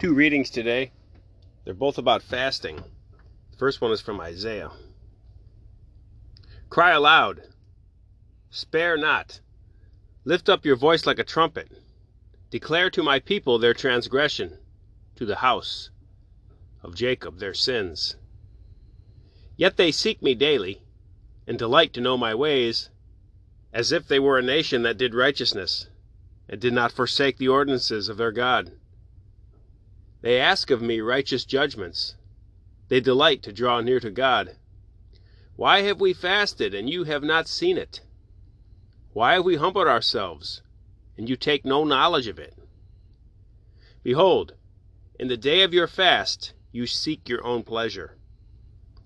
Two readings today. They're both about fasting. The first one is from Isaiah. Cry aloud, spare not, lift up your voice like a trumpet, declare to my people their transgression, to the house of Jacob their sins. Yet they seek me daily, and delight to know my ways, as if they were a nation that did righteousness, and did not forsake the ordinances of their God. They ask of me righteous judgments. They delight to draw near to God. Why have we fasted, and you have not seen it? Why have we humbled ourselves, and you take no knowledge of it? Behold, in the day of your fast you seek your own pleasure,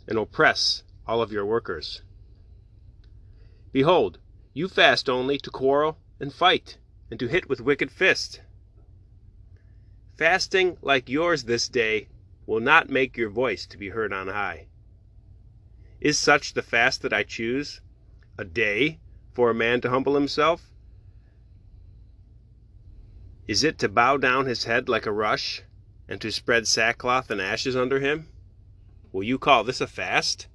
and oppress all of your workers. Behold, you fast only to quarrel and fight, and to hit with wicked fists. Fasting like yours this day will not make your voice to be heard on high. Is such the fast that I choose? A day for a man to humble himself? Is it to bow down his head like a rush, and to spread sackcloth and ashes under him? Will you call this a fast?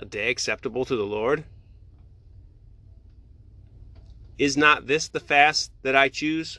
A day acceptable to the Lord? Is not this the fast that I choose?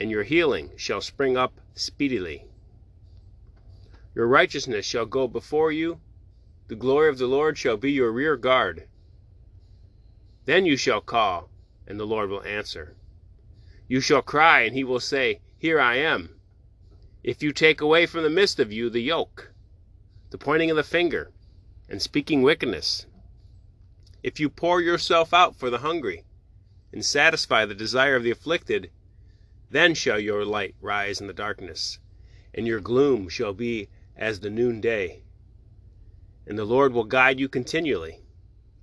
and your healing shall spring up speedily. Your righteousness shall go before you, the glory of the Lord shall be your rear guard. Then you shall call, and the Lord will answer. You shall cry, and he will say, Here I am. If you take away from the midst of you the yoke, the pointing of the finger, and speaking wickedness, if you pour yourself out for the hungry, and satisfy the desire of the afflicted, then shall your light rise in the darkness, and your gloom shall be as the noonday. And the Lord will guide you continually,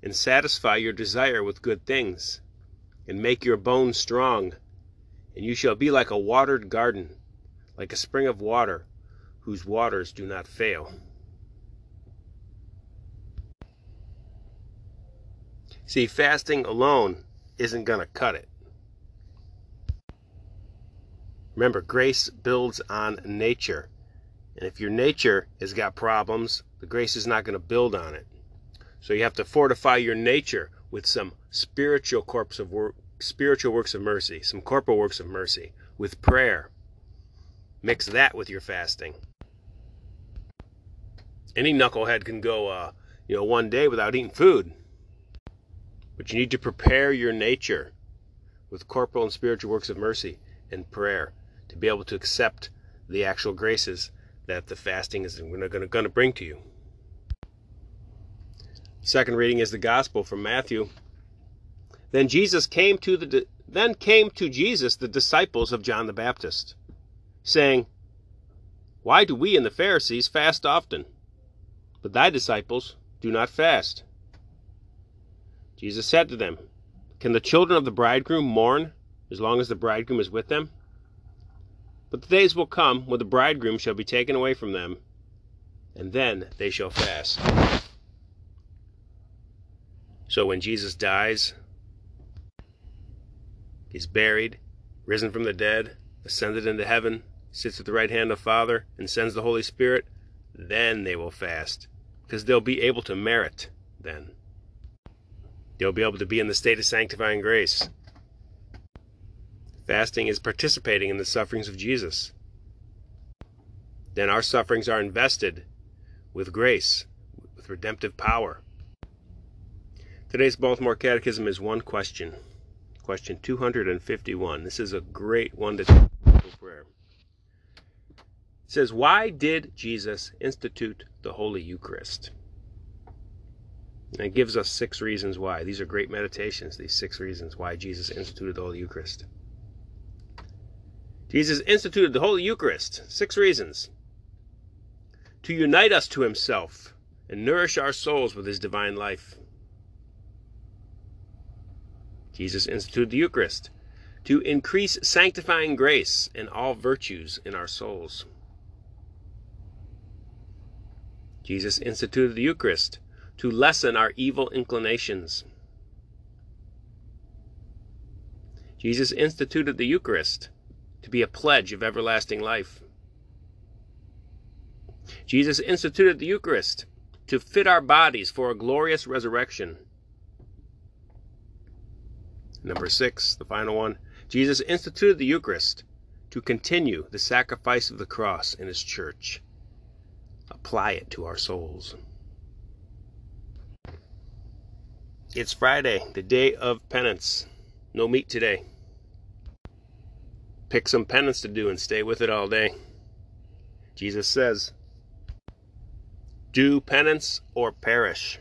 and satisfy your desire with good things, and make your bones strong, and you shall be like a watered garden, like a spring of water, whose waters do not fail. See, fasting alone isn't going to cut it. Remember, grace builds on nature. And if your nature has got problems, the grace is not going to build on it. So you have to fortify your nature with some spiritual of work, spiritual works of mercy, some corporal works of mercy, with prayer. Mix that with your fasting. Any knucklehead can go, uh, you know, one day without eating food. But you need to prepare your nature with corporal and spiritual works of mercy and prayer to be able to accept the actual graces that the fasting is going to, bring to you. Second reading is the gospel from Matthew. Then Jesus came to the then came to Jesus the disciples of John the Baptist, saying, Why do we and the Pharisees fast often, but thy disciples do not fast? Jesus said to them, Can the children of the bridegroom mourn as long as the bridegroom is with them? But the days will come when the bridegroom shall be taken away from them, and then they shall fast. So when Jesus dies, he's buried, risen from the dead, ascended into heaven, sits at the right hand of Father, and sends the Holy Spirit, then they will fast, because they'll be able to merit then. They'll be able to be in the state of sanctifying grace. Fasting is participating in the sufferings of Jesus. Then our sufferings are invested with grace, with redemptive power. Today's Baltimore Catechism is one question. Question 251. This is a great one to take prayer. It says, Why did Jesus institute the Holy Eucharist? And it gives us six reasons why. These are great meditations, these six reasons why Jesus instituted the Holy Eucharist. Jesus instituted the Holy Eucharist. Six reasons. to unite us to himself and nourish our souls with his divine life. Jesus instituted the Eucharist to increase sanctifying grace and all virtues in our souls. Jesus instituted the Eucharist to lessen our evil inclinations. Jesus instituted the Eucharist to be a pledge of everlasting life. Jesus instituted the Eucharist to fit our bodies for a glorious resurrection. Number six, the final one, Jesus instituted the Eucharist to continue the sacrifice of the cross in his church. Apply it to our souls. It's Friday, the day of penance. No meat today. Pick some penance to do and stay with it all day. Jesus says, Do penance or perish.